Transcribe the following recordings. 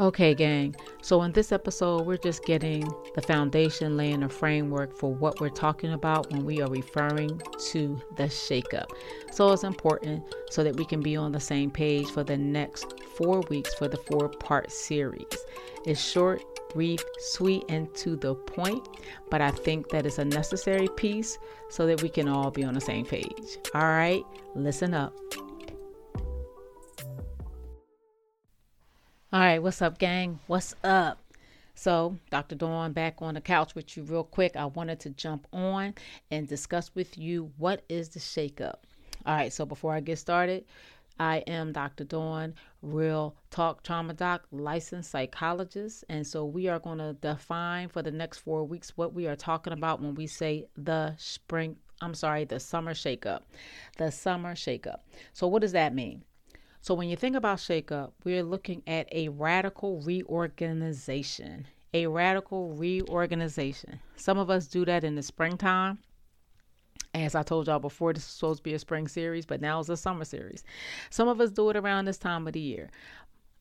Okay, gang. So, in this episode, we're just getting the foundation, laying a framework for what we're talking about when we are referring to the shakeup. So, it's important so that we can be on the same page for the next four weeks for the four part series. It's short, brief, sweet, and to the point, but I think that it's a necessary piece so that we can all be on the same page. All right, listen up. All right, what's up, gang? What's up? So, Dr. Dawn back on the couch with you real quick. I wanted to jump on and discuss with you what is the shakeup. All right, so before I get started, I am Dr. Dawn, Real Talk Trauma Doc, licensed psychologist. And so we are going to define for the next four weeks what we are talking about when we say the spring, I'm sorry, the summer shakeup. The summer shakeup. So, what does that mean? So when you think about shakeup, we're looking at a radical reorganization. A radical reorganization. Some of us do that in the springtime. As I told y'all before, this is supposed to be a spring series, but now it's a summer series. Some of us do it around this time of the year.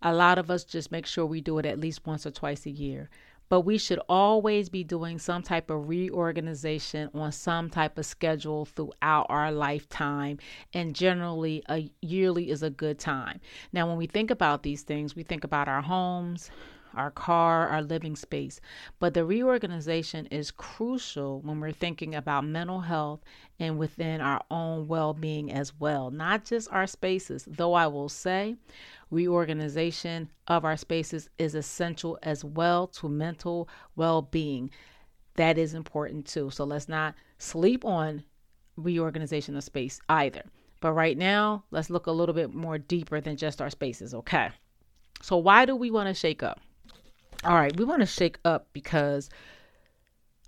A lot of us just make sure we do it at least once or twice a year but we should always be doing some type of reorganization on some type of schedule throughout our lifetime. And generally, a yearly is a good time. Now, when we think about these things, we think about our homes, our car, our living space. But the reorganization is crucial when we're thinking about mental health and within our own well being as well, not just our spaces. Though I will say, reorganization of our spaces is essential as well to mental well being. That is important too. So let's not sleep on reorganization of space either. But right now, let's look a little bit more deeper than just our spaces, okay? So, why do we want to shake up? All right, we want to shake up because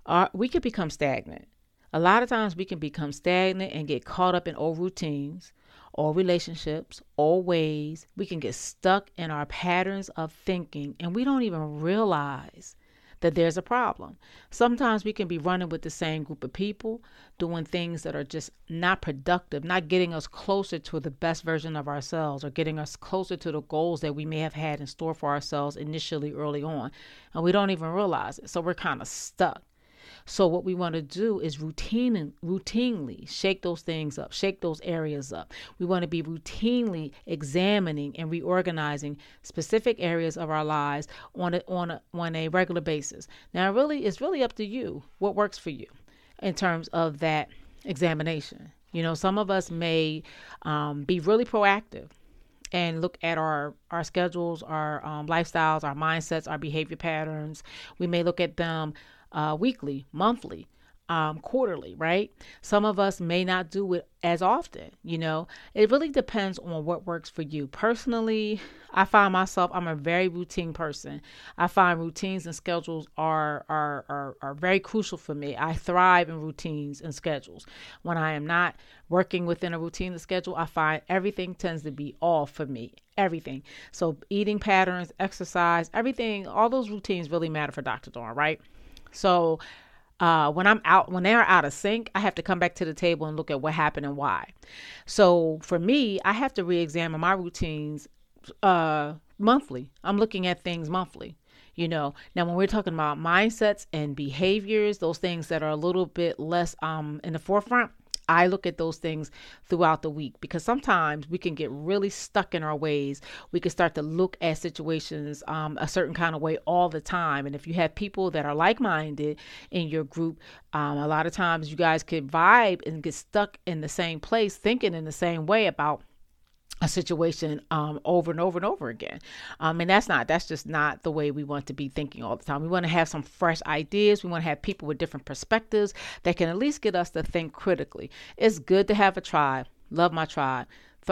our, we could become stagnant. A lot of times we can become stagnant and get caught up in old routines, old relationships, old ways. We can get stuck in our patterns of thinking and we don't even realize that there's a problem. Sometimes we can be running with the same group of people, doing things that are just not productive, not getting us closer to the best version of ourselves or getting us closer to the goals that we may have had in store for ourselves initially early on. And we don't even realize it. So we're kind of stuck. So what we want to do is routine routinely shake those things up, shake those areas up. We want to be routinely examining and reorganizing specific areas of our lives on a, on a, on a regular basis. Now, really, it's really up to you what works for you in terms of that examination. You know, some of us may um, be really proactive and look at our our schedules, our um, lifestyles, our mindsets, our behavior patterns. We may look at them uh, weekly, monthly, um, quarterly, right? Some of us may not do it as often, you know. It really depends on what works for you. Personally, I find myself I'm a very routine person. I find routines and schedules are are are, are very crucial for me. I thrive in routines and schedules. When I am not working within a routine and schedule, I find everything tends to be off for me. Everything. So eating patterns, exercise, everything, all those routines really matter for Dr. Dawn, right? So uh, when I'm out, when they're out of sync, I have to come back to the table and look at what happened and why. So for me, I have to re-examine my routines uh, monthly. I'm looking at things monthly. You know, now when we're talking about mindsets and behaviors, those things that are a little bit less um in the forefront, I look at those things throughout the week because sometimes we can get really stuck in our ways. We can start to look at situations um, a certain kind of way all the time. And if you have people that are like minded in your group, um, a lot of times you guys could vibe and get stuck in the same place, thinking in the same way about a situation um, over and over and over again. Um, and that's not, that's just not the way we want to be thinking all the time. We want to have some fresh ideas. We want to have people with different perspectives that can at least get us to think critically. It's good to have a tribe. Love my tribe.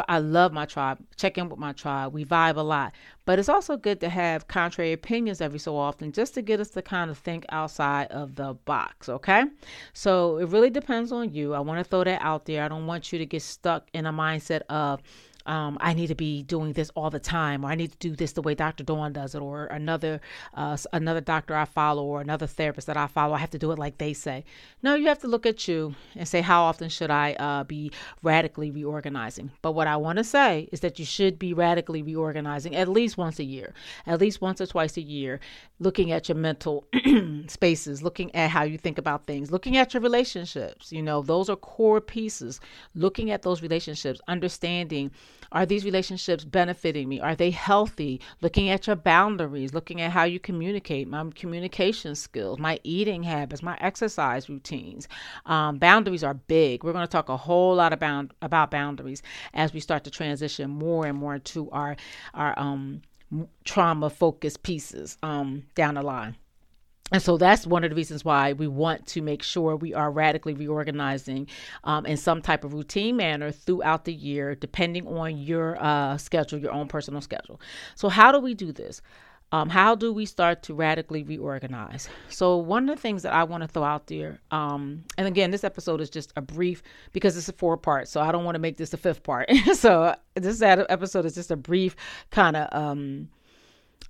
I love my tribe. Check in with my tribe. We vibe a lot. But it's also good to have contrary opinions every so often just to get us to kind of think outside of the box, okay? So it really depends on you. I want to throw that out there. I don't want you to get stuck in a mindset of um, I need to be doing this all the time, or I need to do this the way Dr. Dawn does it, or another uh, another doctor I follow, or another therapist that I follow. I have to do it like they say. No, you have to look at you and say, how often should I uh, be radically reorganizing? But what I want to say is that you should be radically reorganizing at least once a year, at least once or twice a year, looking at your mental spaces, looking at how you think about things, looking at your relationships. You know, those are core pieces. Looking at those relationships, understanding are these relationships benefiting me? Are they healthy? Looking at your boundaries, looking at how you communicate, my communication skills, my eating habits, my exercise routines. Um, boundaries are big. We're going to talk a whole lot about about boundaries as we start to transition more and more to our our um, trauma focused pieces um, down the line. And so that's one of the reasons why we want to make sure we are radically reorganizing um, in some type of routine manner throughout the year, depending on your uh, schedule, your own personal schedule. So, how do we do this? Um, how do we start to radically reorganize? So, one of the things that I want to throw out there, um, and again, this episode is just a brief because it's a four part, so I don't want to make this a fifth part. so, this episode is just a brief kind of. Um,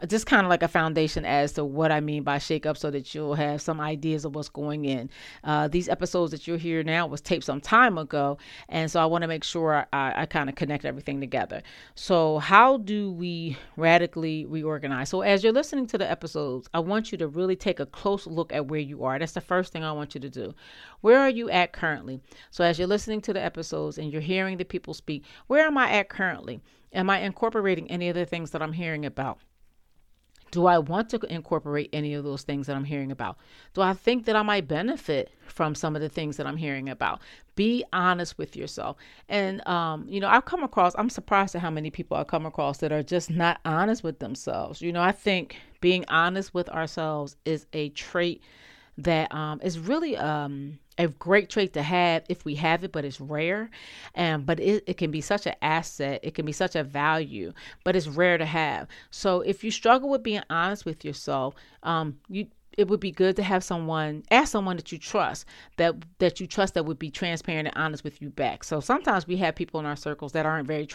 just kind of like a foundation as to what I mean by shake up so that you'll have some ideas of what's going in. Uh, these episodes that you're hear now was taped some time ago. And so I want to make sure I, I kind of connect everything together. So, how do we radically reorganize? So, as you're listening to the episodes, I want you to really take a close look at where you are. That's the first thing I want you to do. Where are you at currently? So, as you're listening to the episodes and you're hearing the people speak, where am I at currently? Am I incorporating any of the things that I'm hearing about? Do I want to incorporate any of those things that I'm hearing about? Do I think that I might benefit from some of the things that I'm hearing about? Be honest with yourself. And, um, you know, I've come across, I'm surprised at how many people I come across that are just not honest with themselves. You know, I think being honest with ourselves is a trait that um, is really um, a great trait to have if we have it, but it's rare. And but it, it can be such an asset, it can be such a value, but it's rare to have. So if you struggle with being honest with yourself, um, you it would be good to have someone ask someone that you trust that that you trust that would be transparent and honest with you back so sometimes we have people in our circles that aren't very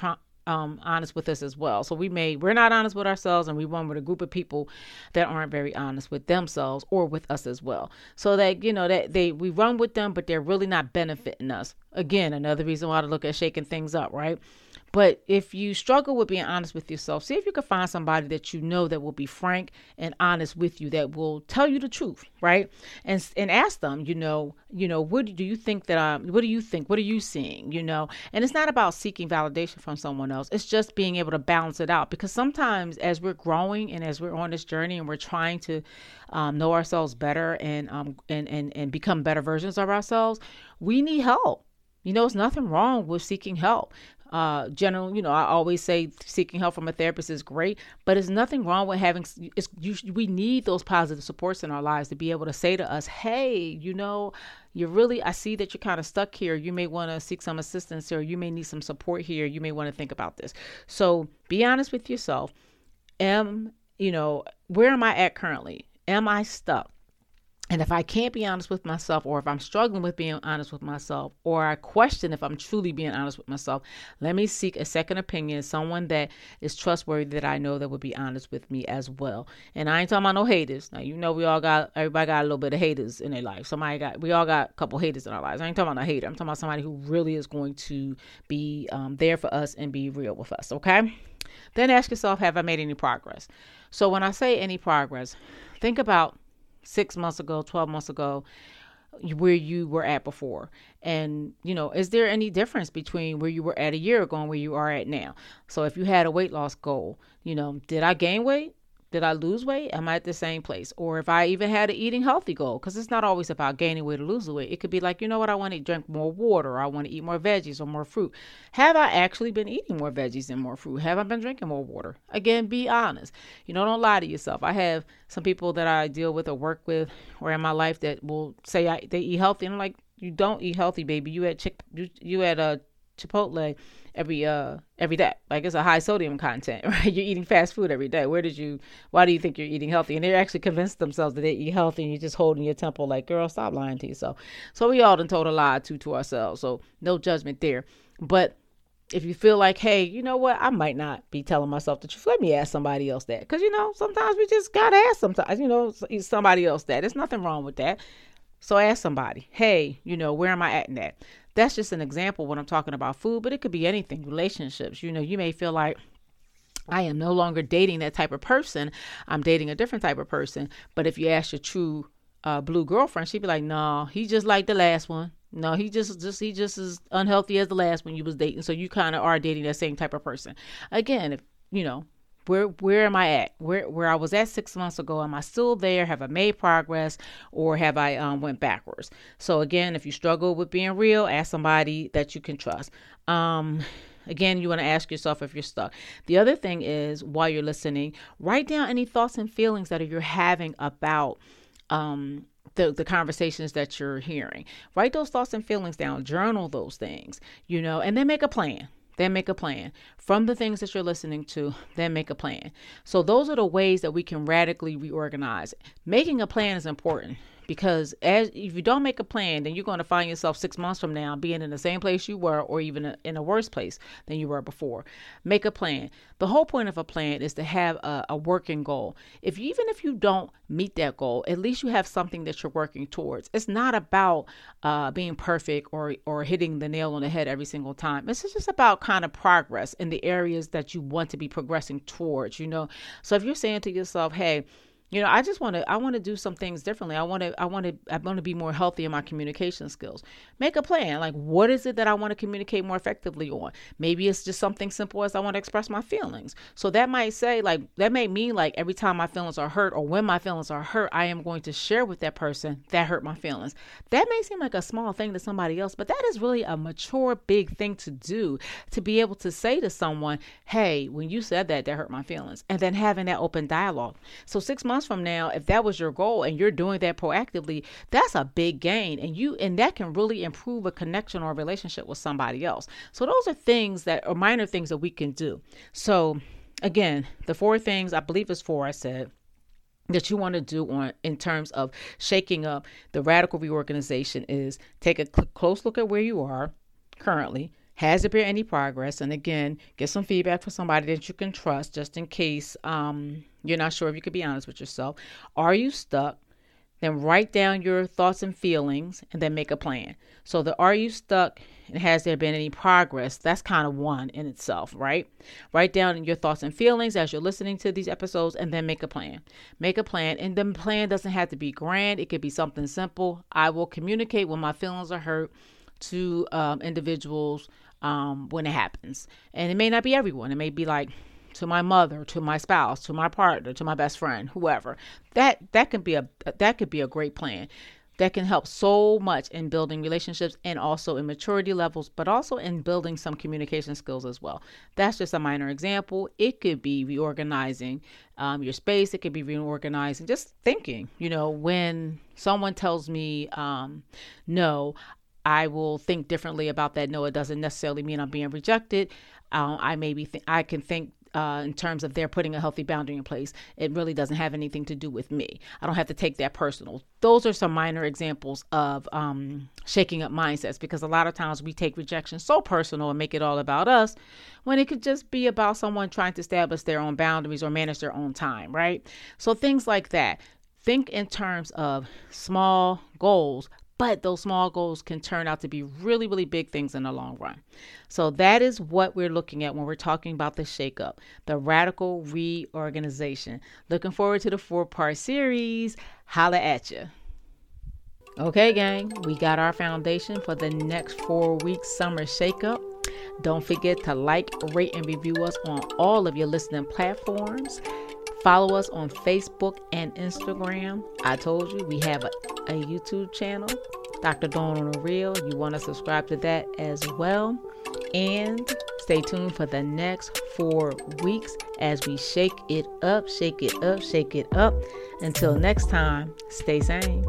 um, honest with us as well. So we may we're not honest with ourselves, and we run with a group of people that aren't very honest with themselves or with us as well. So that you know that they we run with them, but they're really not benefiting us. Again, another reason why to look at shaking things up, right? But if you struggle with being honest with yourself, see if you can find somebody that you know that will be frank and honest with you, that will tell you the truth, right? And and ask them, you know, you know, what do you think that I'm? What do you think? What are you seeing? You know, and it's not about seeking validation from someone else. It's just being able to balance it out because sometimes as we're growing and as we're on this journey and we're trying to um, know ourselves better and um and and and become better versions of ourselves, we need help. You know, there's nothing wrong with seeking help uh, general, you know, I always say seeking help from a therapist is great, but it's nothing wrong with having. It's, you, we need those positive supports in our lives to be able to say to us, "Hey, you know, you're really, I see that you're kind of stuck here. You may want to seek some assistance, or you may need some support here. You may want to think about this." So, be honest with yourself. Am you know where am I at currently? Am I stuck? And if I can't be honest with myself, or if I'm struggling with being honest with myself, or I question if I'm truly being honest with myself, let me seek a second opinion, someone that is trustworthy that I know that would be honest with me as well. And I ain't talking about no haters. Now you know we all got everybody got a little bit of haters in their life. Somebody got we all got a couple haters in our lives. I ain't talking about a hater. I'm talking about somebody who really is going to be um, there for us and be real with us. Okay. Then ask yourself, have I made any progress? So when I say any progress, think about six months ago, 12 months ago, where you were at before. And, you know, is there any difference between where you were at a year ago and where you are at now? So if you had a weight loss goal, you know, did I gain weight? Did I lose weight? Am I at the same place? Or if I even had an eating healthy goal, because it's not always about gaining weight or losing weight. It could be like, you know what, I want to drink more water, or I want to eat more veggies or more fruit. Have I actually been eating more veggies and more fruit? Have I been drinking more water? Again, be honest. You know, don't lie to yourself. I have some people that I deal with or work with or in my life that will say I, they eat healthy. And I'm like, you don't eat healthy, baby. You had chick, you, you had uh, a Chipotle every uh every day. Like it's a high sodium content, right? You're eating fast food every day. Where did you why do you think you're eating healthy? And they're actually convinced themselves that they eat healthy and you're just holding your temple like, girl, stop lying to yourself. So we all done told a lie to to ourselves. So no judgment there. But if you feel like, hey, you know what, I might not be telling myself the truth. Let me ask somebody else that, because you know sometimes we just gotta ask sometimes, you know, somebody else that. There's nothing wrong with that. So ask somebody, hey, you know, where am I at in that? That's just an example when I'm talking about food, but it could be anything. Relationships, you know, you may feel like I am no longer dating that type of person. I'm dating a different type of person. But if you ask your true uh, blue girlfriend, she'd be like, "No, he just like the last one. No, he just just he just as unhealthy as the last one you was dating. So you kind of are dating that same type of person. Again, if you know where where am I at? Where where I was at six months ago? Am I still there? Have I made progress, or have I um, went backwards? So again, if you struggle with being real, ask somebody that you can trust. Um, Again, you want to ask yourself if you're stuck. The other thing is, while you're listening, write down any thoughts and feelings that you're having about um, the, the conversations that you're hearing. Write those thoughts and feelings down, journal those things, you know, and then make a plan. Then make a plan from the things that you're listening to. Then make a plan. So, those are the ways that we can radically reorganize. Making a plan is important because as if you don't make a plan then you're going to find yourself six months from now being in the same place you were or even a, in a worse place than you were before. Make a plan. The whole point of a plan is to have a, a working goal. If you, even if you don't meet that goal at least you have something that you're working towards. It's not about uh, being perfect or or hitting the nail on the head every single time. It's just about kind of progress in the areas that you want to be progressing towards you know? So if you're saying to yourself hey you know i just want to i want to do some things differently. I want to i want to i want to be more healthy in my communication skills. Make a plan. Like what is it that i want to communicate more effectively on? Maybe it's just something simple as i want to express my feelings. So that might say like that may mean like every time my feelings are hurt or when my feelings are hurt i am going to share with that person that hurt my feelings. That may seem like a small thing to somebody else but that is really a mature big thing to do to be able to say to someone hey when you said that that hurt my feelings and then having that open dialogue. So six months months from now, if that was your goal and you're doing that proactively, that's a big gain. And you and that can really improve a connection or a relationship with somebody else. So those are things that are minor things that we can do. So again, the four things I believe is four I said that you want to do on in terms of shaking up the radical reorganization is take a cl- close look at where you are currently has there been any progress? And again get some feedback from somebody that you can trust just in case um, you're not sure if you could be honest with yourself. Are you stuck? Then write down your thoughts and feelings and then make a plan. So the are you stuck and has there been any progress? That's kind of one in itself right? Write down your thoughts and feelings as you're listening to these episodes and then make a plan. Make a plan and the plan doesn't have to be grand. It could be something simple. I will communicate when my feelings are hurt to um, individuals um, when it happens. And it may not be everyone. It may be like to my mother, to my spouse, to my partner, to my best friend, whoever. That that can be a that could be a great plan. That can help so much in building relationships and also in maturity levels, but also in building some communication skills as well. That's just a minor example. It could be reorganizing um, your space. It could be reorganizing, just thinking. You know, when someone tells me um, no, I will think differently about that. No, it doesn't necessarily mean I'm being rejected. Uh, I maybe th- I can think uh, in terms of they're putting a healthy boundary in place. It really doesn't have anything to do with me. I don't have to take that personal. Those are some minor examples of um, shaking up mindsets because a lot of times we take rejection so personal and make it all about us when it could just be about someone trying to establish their own boundaries or manage their own time, right? So things like that. Think in terms of small goals, but those small goals can turn out to be really, really big things in the long run. So that is what we're looking at when we're talking about the shakeup, the radical reorganization. Looking forward to the four part series. Holla at you. Okay, gang, we got our foundation for the next four weeks summer shakeup. Don't forget to like, rate, and review us on all of your listening platforms. Follow us on Facebook and Instagram. I told you we have a, a YouTube channel, Dr. Dawn on the Real. You want to subscribe to that as well. And stay tuned for the next four weeks as we shake it up, shake it up, shake it up. Until next time, stay sane.